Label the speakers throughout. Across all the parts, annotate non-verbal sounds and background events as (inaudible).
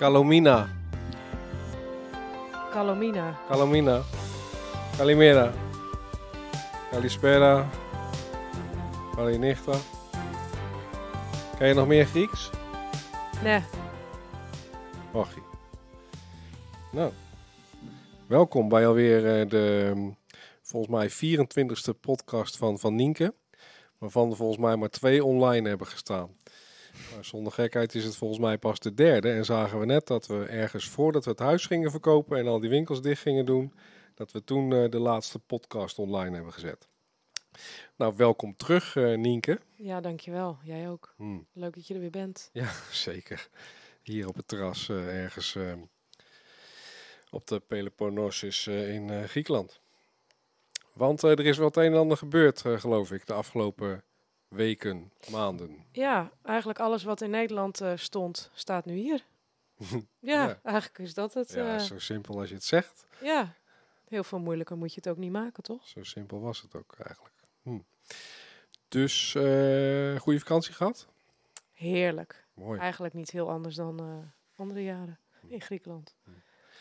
Speaker 1: Calomina.
Speaker 2: Calomina.
Speaker 1: Calomina. Calimera. Kalispera. Kalinichta. Ken je nog meer Grieks?
Speaker 2: Nee,
Speaker 1: Wacht. Nou, welkom bij alweer eh, de mm, volgens mij 24ste podcast van, van Nienke. Waarvan er volgens mij maar twee online hebben gestaan. Maar zonder gekheid is het volgens mij pas de derde. En zagen we net dat we ergens voordat we het huis gingen verkopen en al die winkels dicht gingen doen, dat we toen eh, de laatste podcast online hebben gezet. Nou, welkom terug eh, Nienke.
Speaker 2: ja, dankjewel. Jij ook.
Speaker 1: Hm.
Speaker 2: Leuk dat je er weer bent.
Speaker 1: Ja, (laughs) zeker. Hier op het terras eh, ergens op de Peloponnesus in Griekenland. Want er is wel het een en ander gebeurd, geloof ik, de afgelopen weken, maanden.
Speaker 2: Ja, eigenlijk alles wat in Nederland eh, stond, staat nu hier. (laughs) Ja,
Speaker 1: Ja.
Speaker 2: eigenlijk is dat het.
Speaker 1: Ja,
Speaker 2: eh,
Speaker 1: zo simpel als je het zegt.
Speaker 2: ja, heel veel moeilijker moet je het ook niet maken, toch?
Speaker 1: Zo simpel was het ook eigenlijk. Hm. Dus, eh goede vakantie gehad?
Speaker 2: Heerlijk.
Speaker 1: Mooi.
Speaker 2: Eigenlijk niet heel anders dan andere jaren in Griekenland.
Speaker 1: Hm.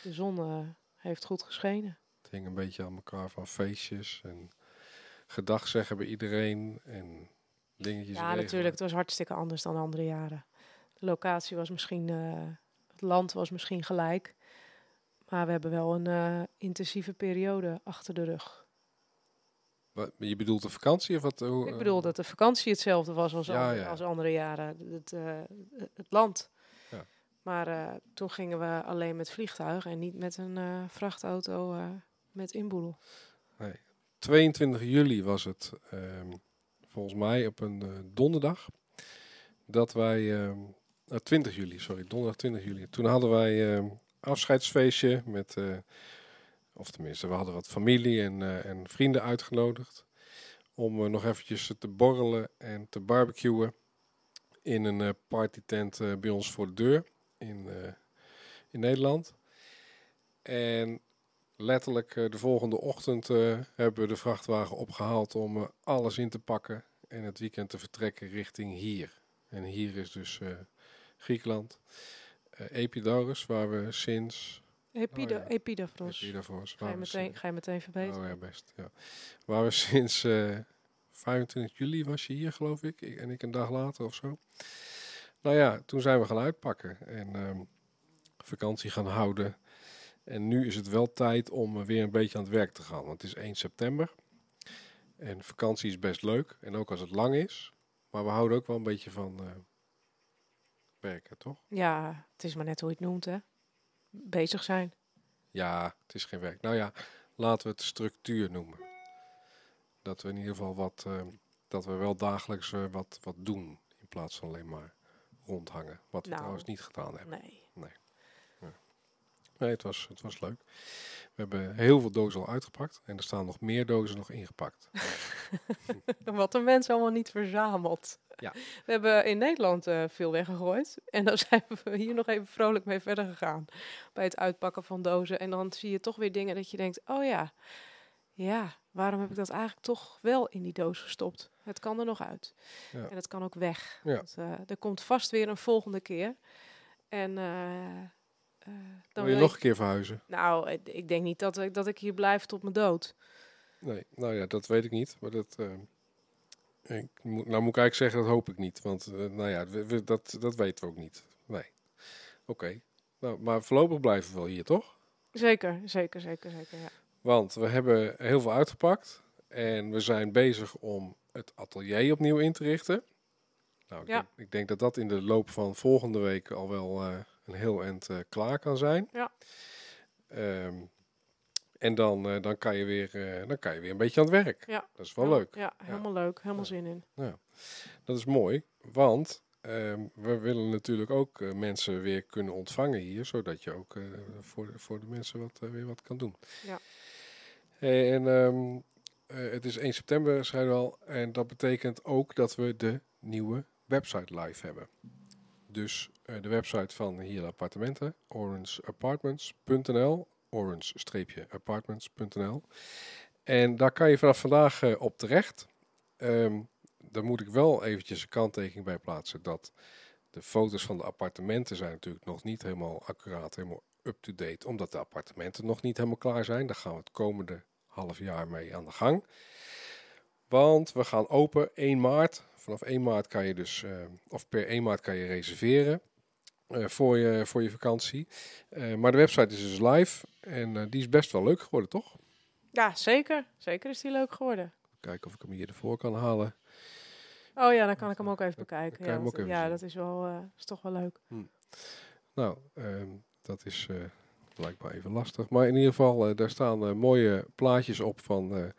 Speaker 2: De zon heeft goed geschenen.
Speaker 1: Het hing een beetje aan elkaar van feestjes en gedag zeggen bij iedereen en dingetjes
Speaker 2: Ja,
Speaker 1: regelen.
Speaker 2: natuurlijk. Het was hartstikke anders dan andere jaren. De locatie was misschien, eh, het land was misschien gelijk. Maar we hebben wel een eh, intensieve periode achter de rug.
Speaker 1: Wat, je bedoelt de vakantie of wat? hoe,
Speaker 2: Ik
Speaker 1: eh,
Speaker 2: bedoel dat de vakantie hetzelfde was als,
Speaker 1: Ja,
Speaker 2: an-
Speaker 1: ja.
Speaker 2: als andere jaren. Het, eh, het land.
Speaker 1: Ja.
Speaker 2: Maar eh, toen gingen we alleen met vliegtuig en niet met een eh, vrachtauto eh, met inboedel.
Speaker 1: 22 juli was het, ehm, volgens mij op een eh, donderdag, dat wij, ehm, eh, 20 juli, sorry, donderdag 20 juli. Toen hadden wij ehm afscheidsfeestje met, eh, of tenminste, we hadden wat familie en, en vrienden uitgenodigd om nog eventjes te borrelen en te barbecuen in een partytent bij ons voor de deur in, in Nederland. En letterlijk eh, de volgende ochtend eh, hebben we de vrachtwagen opgehaald om eh, alles in te pakken en het weekend te vertrekken richting hier. En hier is dus Griekenland, Epidaurus, waar we sinds
Speaker 2: Epide,
Speaker 1: Oh, ja.
Speaker 2: Ga je, meteen, ga je meteen verbeteren?
Speaker 1: Oh ja, best. Ja. Waar we sinds eh 25 juli was je hier, geloof ik, ik- en ik een dag later of zo. Nou ja, toen zijn we gaan uitpakken en ehm, vakantie gaan houden. En nu is het wel tijd om weer een beetje aan het werk te gaan. Want het is 1 september. En vakantie is best leuk. En ook als het lang is. Maar we houden ook wel een beetje van eh, werken, toch?
Speaker 2: Ja, het is maar net hoe je het noemt, hè. Bezig zijn.
Speaker 1: Ja, het is geen werk. Nou ja, laten we het structuur noemen. Dat we in ieder geval wat, eh, dat we wel dagelijks eh, wat, wat doen. In plaats van alleen maar rondhangen. Wat we
Speaker 2: Nou.
Speaker 1: trouwens niet gedaan hebben.
Speaker 2: Nee.
Speaker 1: Nee, het was, het was leuk. We hebben heel veel dozen al uitgepakt. En er staan nog meer dozen nog ingepakt. (laughs)
Speaker 2: Wat een mens allemaal niet verzamelt.
Speaker 1: Ja.
Speaker 2: We hebben in Nederland eh, veel weggegooid. En dan (laughs) zijn we hier nog even vrolijk mee verder gegaan. Bij het uitpakken van dozen. En dan zie je toch weer dingen dat je denkt: oh ja, ja, waarom heb ik dat eigenlijk toch wel in die doos gestopt? Het kan er nog uit.
Speaker 1: Ja.
Speaker 2: En het kan ook weg.
Speaker 1: Ja.
Speaker 2: Want, eh, er komt vast weer een volgende keer. En eh, eh, dan
Speaker 1: Wil je nog een keer verhuizen?
Speaker 2: Nou, ik- denk niet dat ik, dat ik hier blijf tot mijn dood.
Speaker 1: Nee, nou ja, dat weet ik niet. Maar dat, eh, ik moet, nou moet ik eigenlijk zeggen, dat hoop ik niet. Want eh, nou ja, we- we- dat, dat weten we ook niet. Nee. Oké. Nou, maar voorlopig blijven we wel hier, toch?
Speaker 2: Zeker, zeker, zeker, zeker. Ja.
Speaker 1: Want we hebben heel veel uitgepakt. En we zijn bezig om het atelier opnieuw in te richten. Nou, ik,
Speaker 2: Ja.
Speaker 1: denk, ik denk dat dat in de loop van volgende week al wel een heel eind eh, klaar kan zijn.
Speaker 2: Ja.
Speaker 1: Ehm, en dan, eh, dan, kan je weer, eh, dan kan je weer een beetje aan het werk.
Speaker 2: Ja.
Speaker 1: Dat is wel
Speaker 2: Ja,
Speaker 1: leuk.
Speaker 2: Ja, helemaal leuk. Helemaal zin in.
Speaker 1: Dat is mooi, want ehm, we willen natuurlijk ook mensen weer kunnen ontvangen hier, zodat je ook voor, de, voor de mensen wat, weer wat kan doen.
Speaker 2: Ja.
Speaker 1: En ehm, eh, het is 1 september, zeiden we al, en dat betekent ook dat we de nieuwe website live hebben. Dus eh, de website van hier appartementen, orangeapartments.nl, orange-apartments.nl. En daar kan je vanaf vandaag eh, op terecht. Ehm, daar moet ik wel eventjes een kanttekening bij plaatsen dat De foto's van de appartementen zijn natuurlijk nog niet helemaal accuraat, helemaal up-to-date, omdat de appartementen nog niet helemaal klaar zijn. Daar gaan we het komende half jaar mee aan de gang. Want we gaan open 1 maart. Vanaf 1 maart kan je dus, uh, of per 1 maart kan je reserveren uh, voor, je, voor je vakantie. Uh, maar de website is dus live en die is best wel leuk geworden, toch?
Speaker 2: Ja, zeker. Zeker is die leuk geworden.
Speaker 1: Kijken of ik hem hier ervoor kan halen.
Speaker 2: Oh ja, dan kan ik hem ook even bekijken.
Speaker 1: Ja,
Speaker 2: dat,
Speaker 1: even
Speaker 2: ja dat is wel is toch wel leuk.
Speaker 1: Hm. Nou, ehm, dat is blijkbaar even lastig. Maar in ieder geval, daar staan mooie plaatjes op van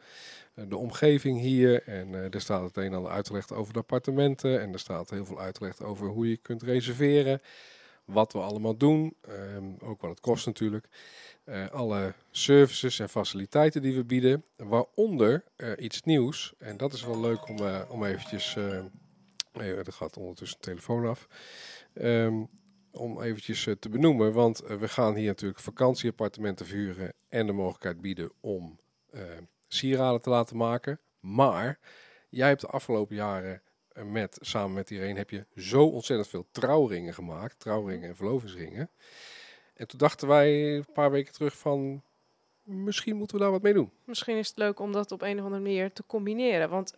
Speaker 1: de omgeving hier. En er staat het een en ander uitgelegd over de appartementen. En er staat heel veel uitgelegd over hoe je kunt reserveren. Wat we allemaal doen. Um, ook wat het kost natuurlijk. Alle services en faciliteiten die we bieden. Waaronder iets nieuws. En dat is wel leuk om, om eventjes... Nee, er gaat ondertussen de telefoon af. Um, om eventjes te benoemen. Want we gaan hier natuurlijk vakantieappartementen verhuren. En de mogelijkheid bieden om sieraden te laten maken. Maar jij hebt de afgelopen jaren eh, met, samen met iedereen heb je zo ontzettend veel trouwringen gemaakt. Trouwringen en verlovingsringen. En toen dachten wij een paar weken terug van, misschien moeten we daar wat mee doen.
Speaker 2: Misschien is het leuk om dat op een of andere manier te combineren. Want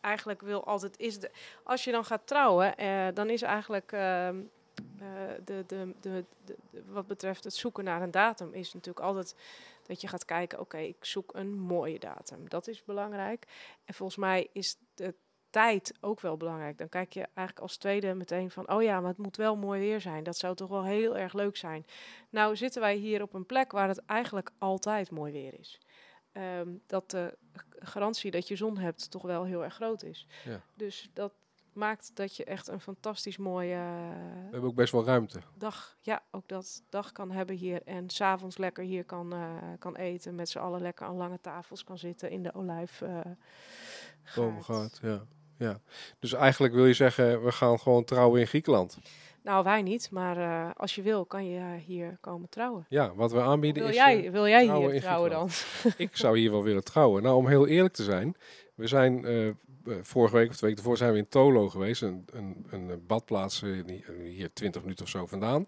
Speaker 2: eigenlijk wil altijd, is de, als je dan gaat trouwen, eh, dan is eigenlijk... Uh, de, de, de, de, wat betreft het zoeken naar een datum is natuurlijk altijd dat je gaat kijken, oké, ik zoek een mooie datum. Dat is belangrijk. En volgens mij is de tijd ook wel belangrijk. Dan kijk je eigenlijk als tweede meteen van, oh ja, maar het moet wel mooi weer zijn. Dat zou toch wel heel erg leuk zijn. Nou zitten wij hier op een plek waar het eigenlijk altijd mooi weer is. Um, dat de garantie dat je zon hebt toch wel heel erg groot is. Ja. Dus dat, maakt dat je echt een fantastisch mooie...
Speaker 1: We hebben ook best wel ruimte.
Speaker 2: Dag, ja, ook dat dag kan hebben hier. En s'avonds lekker hier kan, uh, kan eten. Met z'n allen lekker aan lange tafels kan zitten in de olijf. Uh,
Speaker 1: gaat, ja. ja. Dus eigenlijk wil je zeggen, we gaan gewoon trouwen in Griekenland.
Speaker 2: Nou, wij niet, maar uh, als je wil, kan je hier komen trouwen.
Speaker 1: Ja, wat we aanbieden
Speaker 2: wil
Speaker 1: is...
Speaker 2: Jij, wil jij hier trouwen dan?
Speaker 1: Ik zou hier wel willen trouwen. Nou, om heel eerlijk te zijn, we zijn eh, vorige week of twee weken ervoor zijn we in Tolo geweest. Een, een, een badplaats uh, hier 20 minuten of zo vandaan.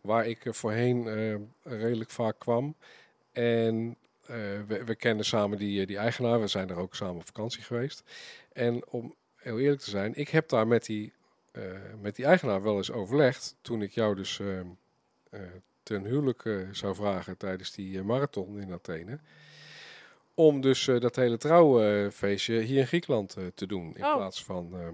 Speaker 1: Waar ik voorheen redelijk vaak kwam. En we, we, kennen samen die, die eigenaar. We zijn er ook samen op vakantie geweest. En om heel eerlijk te zijn, ik heb daar met die, met die eigenaar wel eens overlegd. Toen ik jou dus ten huwelijk zou vragen tijdens die marathon in Athene om dus uh, dat hele trouwfeestje hier in Griekenland uh, te doen. In oh. plaats van uh,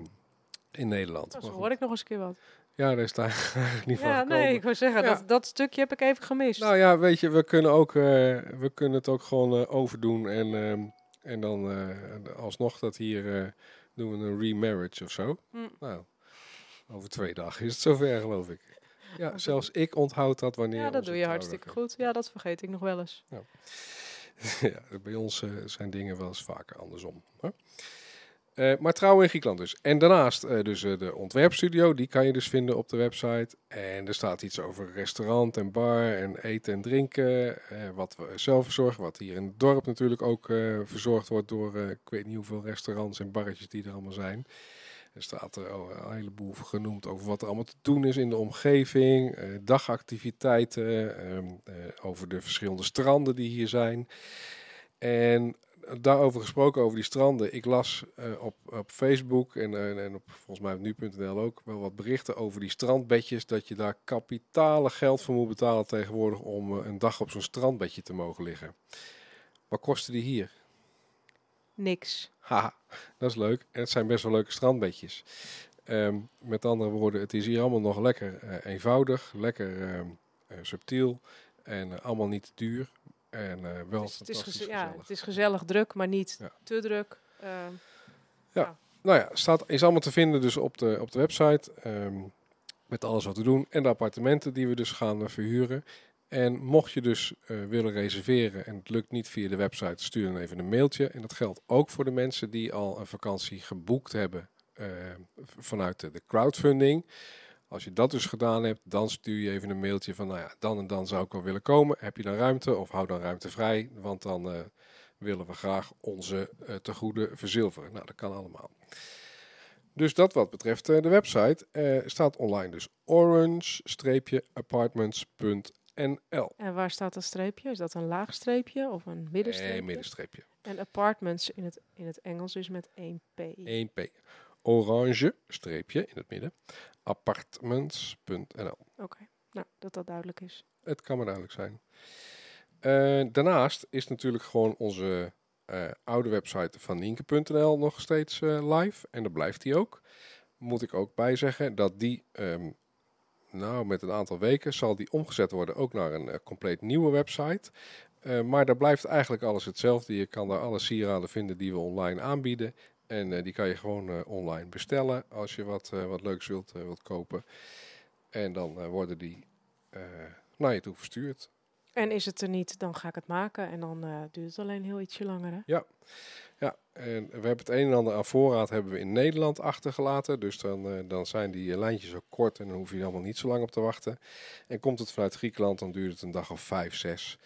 Speaker 1: in Nederland.
Speaker 2: Zo hoor ik nog eens een keer wat.
Speaker 1: Ja, daar is daar (laughs) eigenlijk niet
Speaker 2: ja,
Speaker 1: van
Speaker 2: Nee, ik wil zeggen, ja. dat, dat stukje heb ik even gemist.
Speaker 1: Nou ja, weet je, we kunnen, ook, we kunnen het ook gewoon overdoen. En, ehm, en dan alsnog dat hier doen we een remarriage of zo. Mm. Nou, over twee dagen is het zover, geloof ik. Ja, zelfs ik onthoud dat wanneer.
Speaker 2: Ja, dat doe je hartstikke goed. Ja, dat vergeet ik nog wel eens.
Speaker 1: Ja. (laughs) ja, bij ons uh, zijn dingen wel eens vaker andersom. Uh, maar trouwen in Griekenland dus. En daarnaast uh, dus de ontwerpstudio, die kan je dus vinden op de website. En er staat iets over restaurant en bar en eten en drinken. wat we zelf verzorgen, wat hier in het dorp natuurlijk ook verzorgd wordt door ik weet niet hoeveel restaurants en barretjes die er allemaal zijn. Er staat er een heleboel genoemd over wat er allemaal te doen is in de omgeving, eh, dagactiviteiten, ehm, eh, over de verschillende stranden die hier zijn. En daarover gesproken, over die stranden. Ik las uh, op, op Facebook en, uh, en op volgens mij op nu.nl ook wel wat berichten over die strandbedjes. Dat je daar kapitale geld voor moet betalen tegenwoordig om een dag op zo'n strandbedje te mogen liggen. Wat kostte die hier?
Speaker 2: Niks.
Speaker 1: Haha, (laughs) dat is leuk. En het zijn best wel leuke strandbedjes. Um, met andere woorden, het is hier allemaal nog lekker uh, eenvoudig, lekker uh, uh, subtiel en allemaal niet te duur. En wel het is, het is
Speaker 2: Ja, het is gezellig druk, maar niet ja. te druk. Ehm,
Speaker 1: ja. nou ja, staat, is allemaal te vinden dus op de, op de website. Um, met alles wat we doen. En de appartementen die we dus gaan verhuren. En mocht je dus uh, willen reserveren en het lukt niet via de website, stuur dan even een mailtje. En dat geldt ook voor de mensen die al een vakantie geboekt hebben uh, vanuit de, crowdfunding. Als je dat dus gedaan hebt, dan stuur je even een mailtje van, nou ja, dan en dan zou ik wel willen komen. Heb je dan ruimte of hou dan ruimte vrij, want dan uh, willen we graag onze tegoeden verzilveren. Nou, dat kan allemaal. Dus dat wat betreft eh, de website eh, staat online dus orange-apartments.nl.
Speaker 2: En waar staat dat streepje? Is dat een laag streepje of een middenstreepje?
Speaker 1: Nee, middenstreepje.
Speaker 2: En apartments in het, in het Engels is met 1p.
Speaker 1: 1p. Orange, streepje in het midden, apartments.nl.
Speaker 2: Oké, nou, dat dat duidelijk is.
Speaker 1: Het kan maar duidelijk zijn. Eh, daarnaast is natuurlijk gewoon onze eh, oude website van Nienke.nl nog steeds eh, live. En dat blijft die ook. Moet ik ook bij zeggen dat die, ehm, nou met een aantal weken, zal die omgezet worden ook naar een eh, compleet nieuwe website. Eh, maar daar blijft eigenlijk alles hetzelfde. Je kan daar alle sieraden vinden die we online aanbieden. En eh, die kan je gewoon online bestellen als je wat, wat leuks wilt, wilt kopen. En dan worden die naar je toe verstuurd.
Speaker 2: En is het er niet, dan ga ik het maken. En dan duurt het alleen heel ietsje langer, hè?
Speaker 1: Ja, en we hebben het een en ander aan voorraad hebben we in Nederland achtergelaten. Dus dan, eh, dan zijn die eh, lijntjes ook kort en dan hoef je er allemaal niet zo lang op te wachten. En komt het vanuit Griekenland, dan duurt het een dag of vijf, zes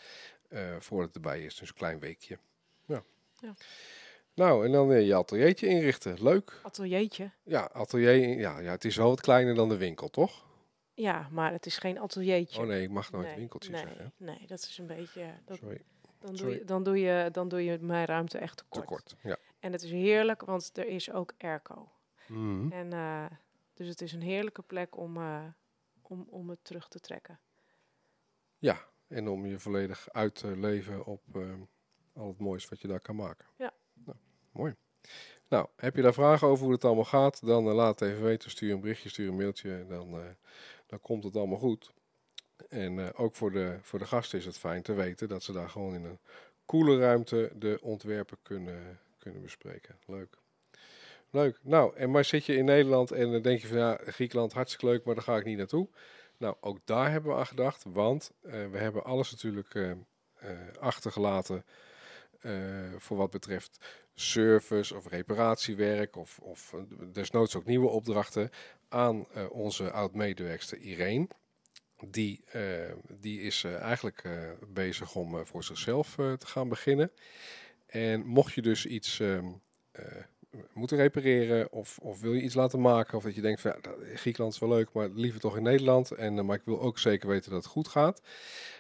Speaker 1: eh, voordat het erbij is. Dus een klein weekje. Ja.
Speaker 2: Ja.
Speaker 1: Nou, en dan eh, je ateliertje inrichten. Leuk.
Speaker 2: Ateliertje.
Speaker 1: Ja, atelier. Ja, ja, het is wel wat kleiner dan de winkel, toch?
Speaker 2: Ja, maar het is geen ateliertje.
Speaker 1: Oh nee, ik mag nooit
Speaker 2: nee,
Speaker 1: winkeltje
Speaker 2: nee,
Speaker 1: zeggen.
Speaker 2: Nee, dat is een beetje... Dat,
Speaker 1: Sorry,
Speaker 2: dan, doe je, dan, doe je, dan doe je mijn ruimte echt te kort.
Speaker 1: Ja.
Speaker 2: En het is heerlijk, want er is ook airco.
Speaker 1: Mhm.
Speaker 2: En, eh, dus het is een heerlijke plek om, eh, om, om het terug te trekken.
Speaker 1: Ja, en om je volledig uit te leven op eh, al het moois wat je daar kan maken.
Speaker 2: Ja.
Speaker 1: Nou, mooi. Nou, heb je daar vragen over hoe het allemaal gaat, dan laat het even weten. Stuur een berichtje, stuur een mailtje, dan, dan komt het allemaal goed. En eh, ook voor de, voor de gasten is het fijn te weten dat ze daar gewoon in een koele ruimte de ontwerpen kunnen, kunnen bespreken. Leuk. Leuk. Nou, en maar zit je in Nederland en dan denk je van ja, Griekenland hartstikke leuk, maar daar ga ik niet naartoe. Nou, ook daar hebben we aan gedacht, want eh, we hebben alles natuurlijk eh, achtergelaten voor wat betreft service of reparatiewerk of, of desnoods ook nieuwe opdrachten aan onze oud-medewerkster Irene. Die, eh, die is eh, eigenlijk eh, bezig om voor zichzelf te gaan beginnen. En mocht je dus iets ehm, eh, moeten repareren of, of wil je iets laten maken of dat je denkt van ja, Griekenland is wel leuk, maar liever toch in Nederland. En, maar ik wil ook zeker weten dat het goed gaat.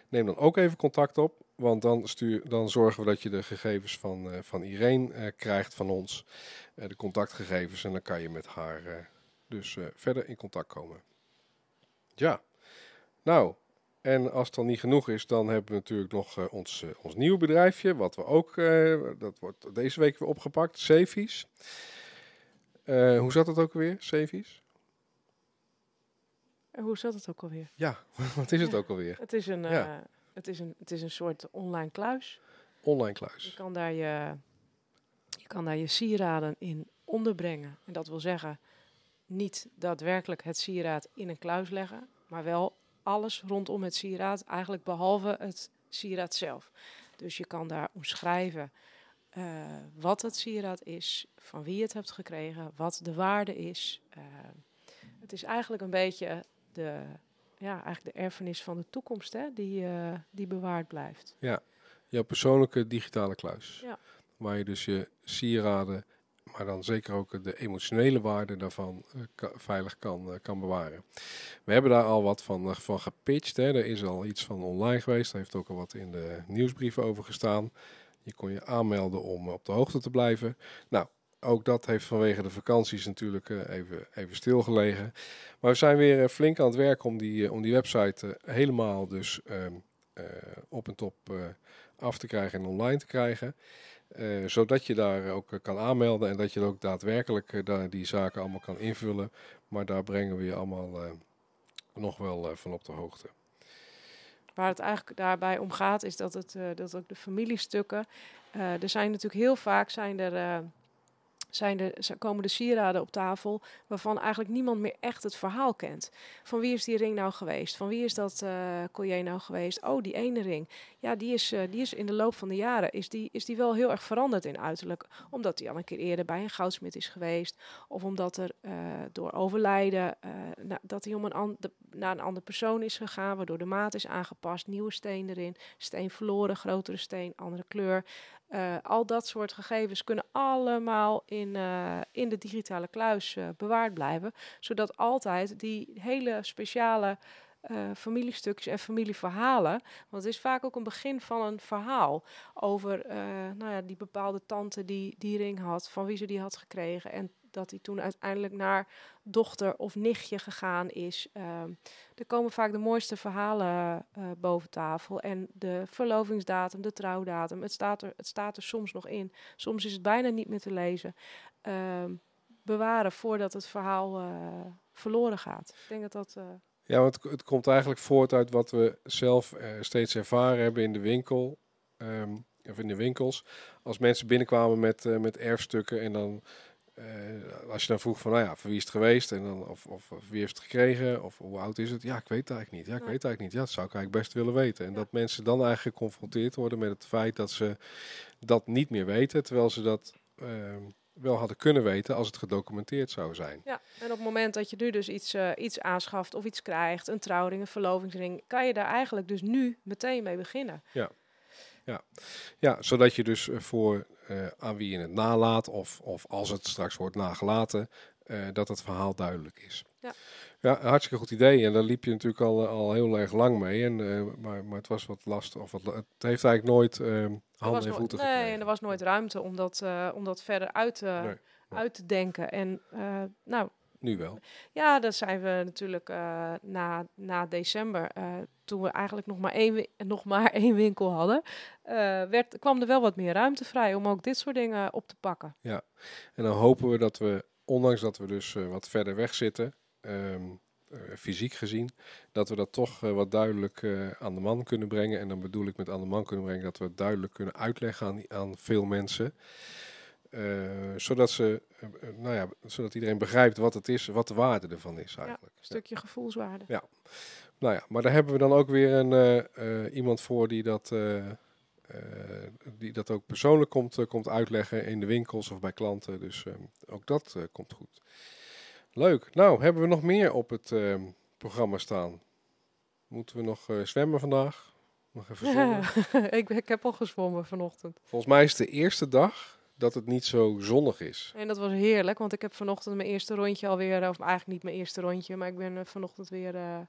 Speaker 1: Neem dan ook even contact op, want dan, stuur, dan zorgen we dat je de gegevens van, van Irene krijgt van ons. de contactgegevens en dan kan je met haar dus verder in contact komen. Ja, nou, en als het dan niet genoeg is, dan hebben we natuurlijk nog eh, ons, eh, ons nieuwe bedrijfje, wat we ook, eh, dat wordt deze week weer opgepakt, Cevies. Eh, hoe zat het ook alweer, Cevies?
Speaker 2: En hoe zat het ook alweer?
Speaker 1: Ja, (laughs) wat is het
Speaker 2: Ja.
Speaker 1: ook alweer?
Speaker 2: Het is een,
Speaker 1: Ja.
Speaker 2: het is een, het is een soort online kluis.
Speaker 1: Online
Speaker 2: Je
Speaker 1: kluis.
Speaker 2: kan daar je, je kan daar je sieraden in onderbrengen. En dat wil zeggen, niet daadwerkelijk het sieraad in een kluis leggen, maar wel alles rondom het sieraad, eigenlijk behalve het sieraad zelf. Dus je kan daar omschrijven eh, wat het sieraad is, van wie je het hebt gekregen, wat de waarde is. Eh, het is eigenlijk een beetje de, ja, eigenlijk de erfenis van de toekomst hè, die, eh, die bewaard blijft.
Speaker 1: Jouw persoonlijke digitale kluis.
Speaker 2: Ja.
Speaker 1: Waar je dus je sieraden, maar dan zeker ook de emotionele waarde daarvan eh, veilig kan, eh, kan bewaren. We hebben daar al wat van, eh, van gepitcht. Hè. Er is al iets van online geweest. Daar heeft ook al wat in de nieuwsbrieven over gestaan. Je kon je aanmelden om op de hoogte te blijven. Nou, ook dat heeft vanwege de vakanties natuurlijk even, even stilgelegen. Maar we zijn weer flink aan het werk om die, om die website helemaal dus ehm, eh, op en top eh, af te krijgen en online te krijgen. Eh, zodat je daar ook eh, kan aanmelden en dat je ook daadwerkelijk eh, daar die zaken allemaal kan invullen. Maar daar brengen we je allemaal eh, nog wel eh, van op de hoogte.
Speaker 2: Waar het eigenlijk daarbij om gaat, is dat, het, eh, dat ook de familiestukken. eh, er zijn natuurlijk heel vaak zijn er, eh, zijn z- komen de sieraden op tafel waarvan eigenlijk niemand meer echt het verhaal kent. Van wie is die ring nou geweest? Van wie is dat eh collier nou geweest? Oh, die ene ring. Ja, die is, eh, die is in de loop van de jaren is die, is die wel heel erg veranderd in uiterlijk. Omdat die al een keer eerder bij een goudsmid is geweest. Of omdat er eh, door overlijden, dat hij om een de- naar een andere persoon is gegaan, waardoor de maat is aangepast, nieuwe steen erin, steen verloren, grotere steen, andere kleur. Al dat soort gegevens kunnen allemaal in, uh, in de digitale kluis uh, bewaard blijven. Zodat altijd die hele speciale familiestukjes en familieverhalen. Want het is vaak ook een begin van een verhaal over nou ja, die bepaalde tante die die ring had, van wie ze die had gekregen. En dat hij toen uiteindelijk naar dochter of nichtje gegaan is. Uh, er komen vaak de mooiste verhalen uh, boven tafel. En de verlovingsdatum, de trouwdatum, het staat, er, het staat er soms nog in. Soms is het bijna niet meer te lezen. Uh, bewaren voordat het verhaal eh, verloren gaat. Ik denk dat dat...
Speaker 1: Ja, want het, komt eigenlijk voort uit wat we zelf steeds ervaren hebben in de winkel. Um, of in de winkels. Als mensen binnenkwamen met, met erfstukken en dan uh, als je dan vroeg van, nou ja, voor wie is het geweest? En dan, of, of, of, wie heeft het gekregen? Of hoe oud is het? Ja, ik weet het eigenlijk niet. Ja, ik weet het eigenlijk niet. Ja, dat zou ik eigenlijk best willen weten. En dat mensen dan eigenlijk geconfronteerd worden met het feit dat ze dat niet meer weten, terwijl ze dat uh, wel hadden kunnen weten als het gedocumenteerd zou zijn.
Speaker 2: Ja, en op het moment dat je nu dus iets, uh, iets aanschaft of iets krijgt, een trouwring, een verlovingsring, kan je daar eigenlijk dus nu meteen mee beginnen.
Speaker 1: Ja. Ja. ja, zodat je dus voor uh, aan wie je het nalaat, of, of als het straks wordt nagelaten, uh, dat het verhaal duidelijk is. Ja. ja, hartstikke goed idee. En daar liep je natuurlijk al, al heel erg lang mee. En, uh, maar, maar het was wat lastig. Of wat, het heeft eigenlijk nooit handen en voeten
Speaker 2: Nee, en er was nooit ruimte om dat, om dat verder uit, nee, uit te denken. En nou,
Speaker 1: nu wel.
Speaker 2: Ja, dat zijn we natuurlijk uh, na, na december, uh, toen we eigenlijk nog maar één, nog maar (laughs) één winkel hadden, uh, werd, kwam er wel wat meer ruimte vrij om ook dit soort dingen op te pakken.
Speaker 1: Ja, en dan hopen we dat we, ondanks dat we dus wat verder weg zitten, um, fysiek gezien, dat we dat toch wat duidelijk aan de man kunnen brengen. En dan bedoel ik met aan de man kunnen brengen dat we het duidelijk kunnen uitleggen aan, aan veel mensen. Uh, zodat, ze, uh, nou ja, zodat iedereen begrijpt wat het is, wat de waarde ervan is eigenlijk. Ja,
Speaker 2: een stukje gevoelswaarde.
Speaker 1: Ja, nou ja, maar daar hebben we dan ook weer een, iemand voor die dat, die dat ook persoonlijk komt, komt uitleggen in de winkels of bij klanten. Dus ook dat komt goed. Leuk. Nou, hebben we nog meer op het programma staan? Moeten we nog zwemmen vandaag? Nog even (laughs)
Speaker 2: zwemmen? ik, ik heb al gezwommen vanochtend.
Speaker 1: Volgens mij is het de eerste dag dat het niet zo zonnig is.
Speaker 2: En dat was heerlijk, want ik heb vanochtend mijn eerste rondje alweer, of eigenlijk niet mijn eerste rondje, maar ik ben uh, vanochtend weer uh,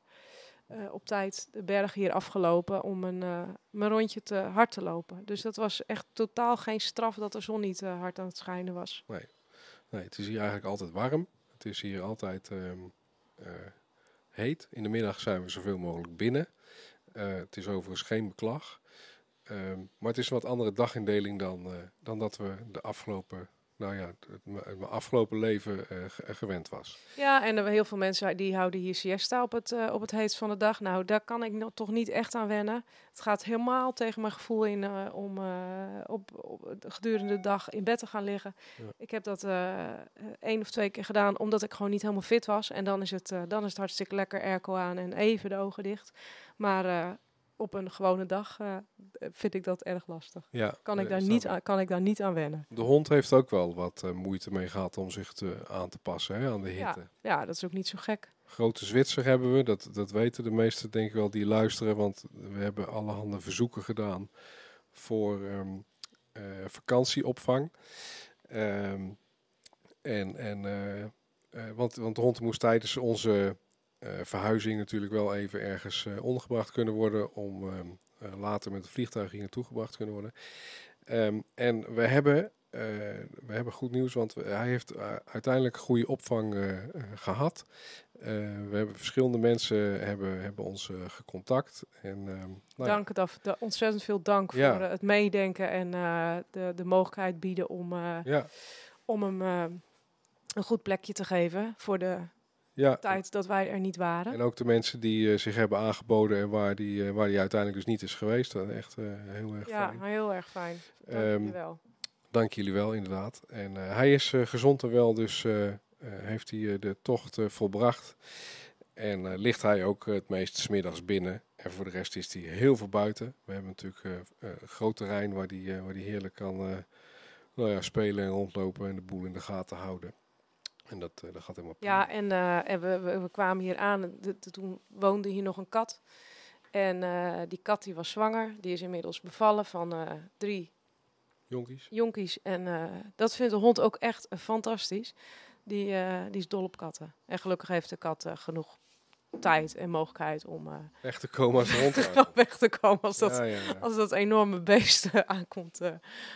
Speaker 2: uh, op tijd de berg hier afgelopen om een, mijn rondje te hard te lopen. Dus dat was echt totaal geen straf dat de zon niet hard aan het schijnen was.
Speaker 1: Nee. nee, het is hier eigenlijk altijd warm. Het is hier altijd um, heet. In de middag zijn we zoveel mogelijk binnen. het is overigens geen beklag. Um, maar het is een wat andere dagindeling dan, uh, dan dat we de afgelopen, nou ja, mijn afgelopen leven uh, gewend was.
Speaker 2: Ja, en er heel veel mensen die houden hier siesta op het, uh, op het heetst van de dag. Nou, daar kan ik nog, toch niet echt aan wennen. Het gaat helemaal tegen mijn gevoel in om op, op, gedurende de dag in bed te gaan liggen. Ja. Ik heb dat één of twee keer gedaan omdat ik gewoon niet helemaal fit was. En dan is het, dan is het hartstikke lekker airco aan en even de ogen dicht. Maar op een gewone dag uh, vind ik dat erg lastig. Ja, kan, ik daar niet aan, kan ik daar niet aan wennen.
Speaker 1: De hond heeft ook wel wat uh, moeite mee gehad om zich te, aan te passen hè, aan de hitte.
Speaker 2: Ja, ja, dat is ook niet zo gek.
Speaker 1: Grote Zwitser hebben we, dat, dat weten de meesten denk ik wel die luisteren. Want we hebben allerhande verzoeken gedaan voor um, uh, vakantieopvang. Um, en, en, want, want de hond moest tijdens onze verhuizing natuurlijk wel even ergens uh, ondergebracht kunnen worden. Om uh, later met het vliegtuig hier naartoe gebracht kunnen worden. Um, en we hebben, we hebben goed nieuws, want hij heeft uiteindelijk goede opvang gehad. we hebben verschillende mensen hebben, hebben ons gecontact. En, um,
Speaker 2: nou dank, ja. dat, ontzettend veel dank ja. voor het meedenken en de, de mogelijkheid bieden om, ja. om hem een goed plekje te geven voor de ja. tijd dat wij er niet waren.
Speaker 1: En ook de mensen die uh, zich hebben aangeboden en waar die, uh, waar die uiteindelijk dus niet is geweest. Dat echt uh, heel erg
Speaker 2: ja,
Speaker 1: fijn.
Speaker 2: Ja, heel erg fijn. Dank um, jullie wel.
Speaker 1: Dank jullie wel, inderdaad. En hij is gezond en wel, dus heeft hij de tocht volbracht. En ligt hij ook het meest smiddags binnen. En voor de rest is hij heel veel buiten. We hebben natuurlijk een groot terrein waar hij waar die heerlijk kan nou ja, spelen en rondlopen en de boel in de gaten houden. En dat, uh, dat gaat helemaal
Speaker 2: prima. Ja, en, uh, en we, we, we, kwamen hier aan. De, de, toen woonde hier nog een kat. En uh, die kat die was zwanger. Die is inmiddels bevallen van drie
Speaker 1: Jonkies.
Speaker 2: jonkies. En eh, dat vindt de hond ook echt eh, fantastisch. Die, eh, die is dol op katten. En gelukkig heeft de kat eh, genoeg tijd en mogelijkheid om eh,
Speaker 1: Echte coma's rond.
Speaker 2: weg te komen als (laughs) dat,
Speaker 1: Ja, ja, ja.
Speaker 2: als dat enorme beest eh, aankomt, eh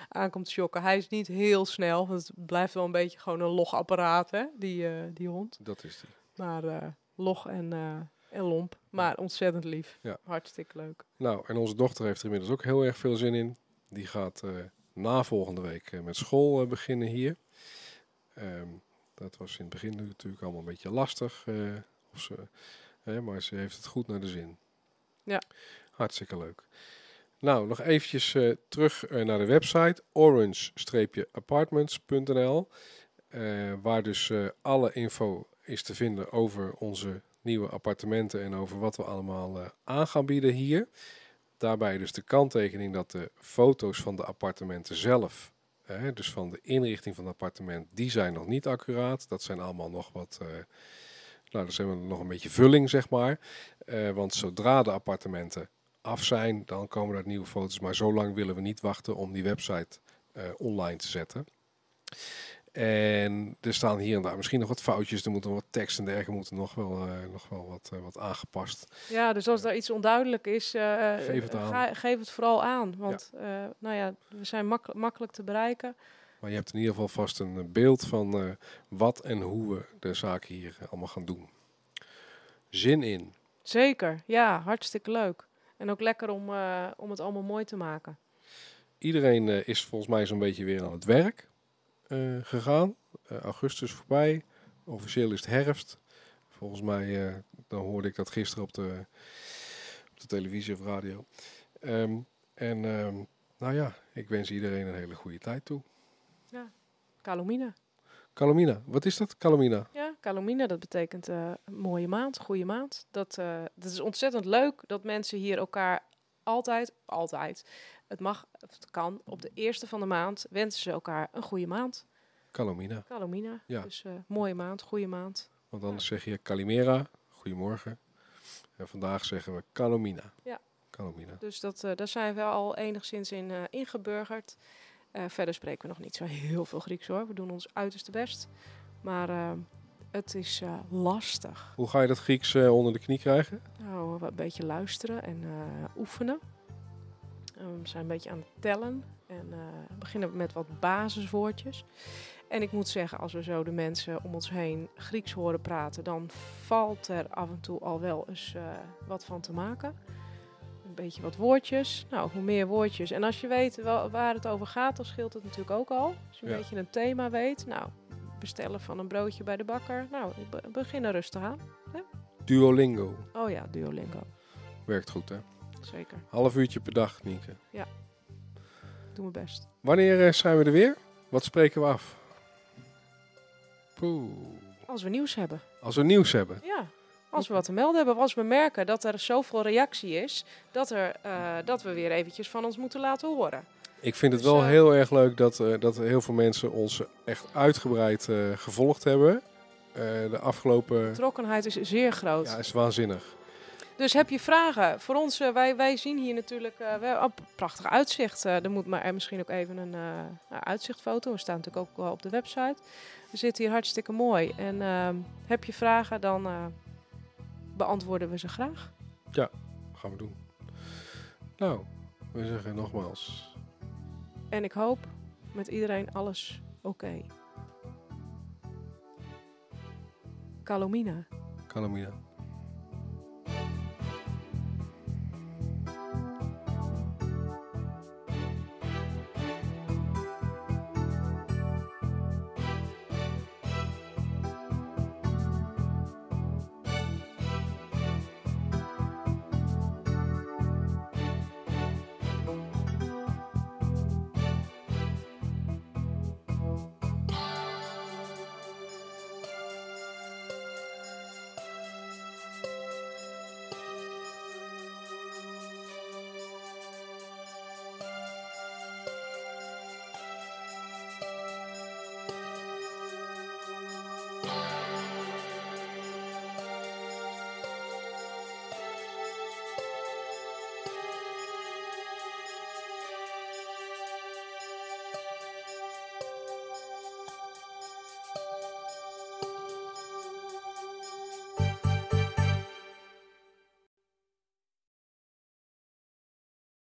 Speaker 2: aankomt shocken. Hij is niet heel snel, want het blijft wel een beetje gewoon een logapparaat, hè, die, die hond.
Speaker 1: Dat is die.
Speaker 2: Maar log en, en lomp, maar ontzettend lief.
Speaker 1: Ja.
Speaker 2: Hartstikke leuk.
Speaker 1: Nou, en onze dochter heeft er inmiddels ook heel erg veel zin in. Die gaat na volgende week met school beginnen hier. Ehm, dat was in het begin natuurlijk allemaal een beetje lastig. of ze, hè, maar ze heeft het goed naar de zin.
Speaker 2: Ja.
Speaker 1: Hartstikke leuk. Nou, nog eventjes eh, terug eh, naar de website orange-apartments.nl eh, Waar dus alle info is te vinden over onze nieuwe appartementen en over wat we allemaal aan gaan bieden hier. Daarbij dus de kanttekening dat de foto's van de appartementen zelf, dus van de inrichting van het appartement, die zijn nog niet accuraat. Dat zijn allemaal nog wat, nou, dat zijn nog een beetje vulling, zeg maar. Eh, want zodra de appartementen af zijn, dan komen er nieuwe foto's. Maar zo lang willen we niet wachten om die website eh, online te zetten. En er staan hier en daar misschien nog wat foutjes. Er moeten wat tekst en dergelijke moeten nog wel, eh, nog wel wat, wat aangepast.
Speaker 2: Ja, dus als er iets onduidelijk is,
Speaker 1: Geef het
Speaker 2: ga- geef het vooral aan. Want nou ja, we zijn mak- makkelijk te bereiken.
Speaker 1: Maar je hebt in ieder geval vast een eh, beeld van eh, wat en hoe we de zaken hier eh, allemaal gaan doen. Zin in.
Speaker 2: Zeker, ja, hartstikke leuk. En ook lekker om, om het allemaal mooi te maken.
Speaker 1: Iedereen is volgens mij zo'n beetje weer aan het werk gegaan. Augustus voorbij. Officieel is het herfst. Volgens mij, dan hoorde ik dat gisteren op de, op de televisie of radio. Ehm, en ehm, nou ja, ik wens iedereen een hele goede tijd toe.
Speaker 2: Calomina.
Speaker 1: Calomina, wat is dat? Calomina.
Speaker 2: Ja, Calomina, dat betekent een mooie maand, goede maand. Dat, eh, dat is ontzettend leuk dat mensen hier elkaar altijd, altijd, het mag, of het kan, op de eerste van de maand wensen ze elkaar een goede maand.
Speaker 1: Calomina.
Speaker 2: Calomina,
Speaker 1: Ja.
Speaker 2: dus eh, mooie maand, goede maand.
Speaker 1: Want anders zeg je Calimera, goedemorgen. En vandaag zeggen we Calomina.
Speaker 2: Ja.
Speaker 1: Calomina.
Speaker 2: Dus dat, daar zijn we al enigszins in ingeburgerd. Eh, verder spreken we nog niet zo heel veel Grieks hoor. We doen ons uiterste best. Maar eh, het is eh, lastig.
Speaker 1: Hoe ga je dat Grieks onder de knie krijgen?
Speaker 2: Nou, een beetje luisteren en oefenen. En we zijn een beetje aan het tellen. En eh, beginnen met wat basiswoordjes. En ik moet zeggen, als we zo de mensen om ons heen Grieks horen praten, dan valt er af en toe al wel eens wat van te maken. Beetje wat woordjes. Nou, hoe meer woordjes. En als je weet wel, waar het over gaat, dan scheelt het natuurlijk ook al. Als je een
Speaker 1: Ja.
Speaker 2: beetje een thema weet. Nou, bestellen van een broodje bij de bakker. Nou, be- begin er rustig aan.
Speaker 1: Duolingo.
Speaker 2: Oh ja, Duolingo.
Speaker 1: Werkt goed, hè?
Speaker 2: Zeker.
Speaker 1: Half uurtje per dag, Nienke.
Speaker 2: Doe mijn best.
Speaker 1: Wanneer eh, zijn we er weer? Wat spreken we af? Poeh.
Speaker 2: Als we nieuws hebben.
Speaker 1: Als we nieuws hebben.
Speaker 2: Ja. Als we wat te melden hebben. of Als we merken dat er zoveel reactie is. Dat, er, eh, dat we weer eventjes van ons moeten laten horen.
Speaker 1: Ik vind het
Speaker 2: Dus,
Speaker 1: wel
Speaker 2: eh,
Speaker 1: heel erg leuk dat, eh, dat heel veel mensen ons echt uitgebreid gevolgd hebben. De afgelopen...
Speaker 2: Betrokkenheid is zeer groot.
Speaker 1: Ja, is waanzinnig.
Speaker 2: Dus heb je vragen voor ons? wij, wij zien hier natuurlijk wel een prachtig uitzicht. Er moet maar er misschien ook even een uitzichtfoto. We staan natuurlijk ook wel op de website. We zitten hier hartstikke mooi. En ehm, heb je vragen, dan beantwoorden we ze graag.
Speaker 1: gaan we doen. Nou, we zeggen nogmaals.
Speaker 2: En ik hoop met iedereen alles oké. Calomina.
Speaker 1: Calomina.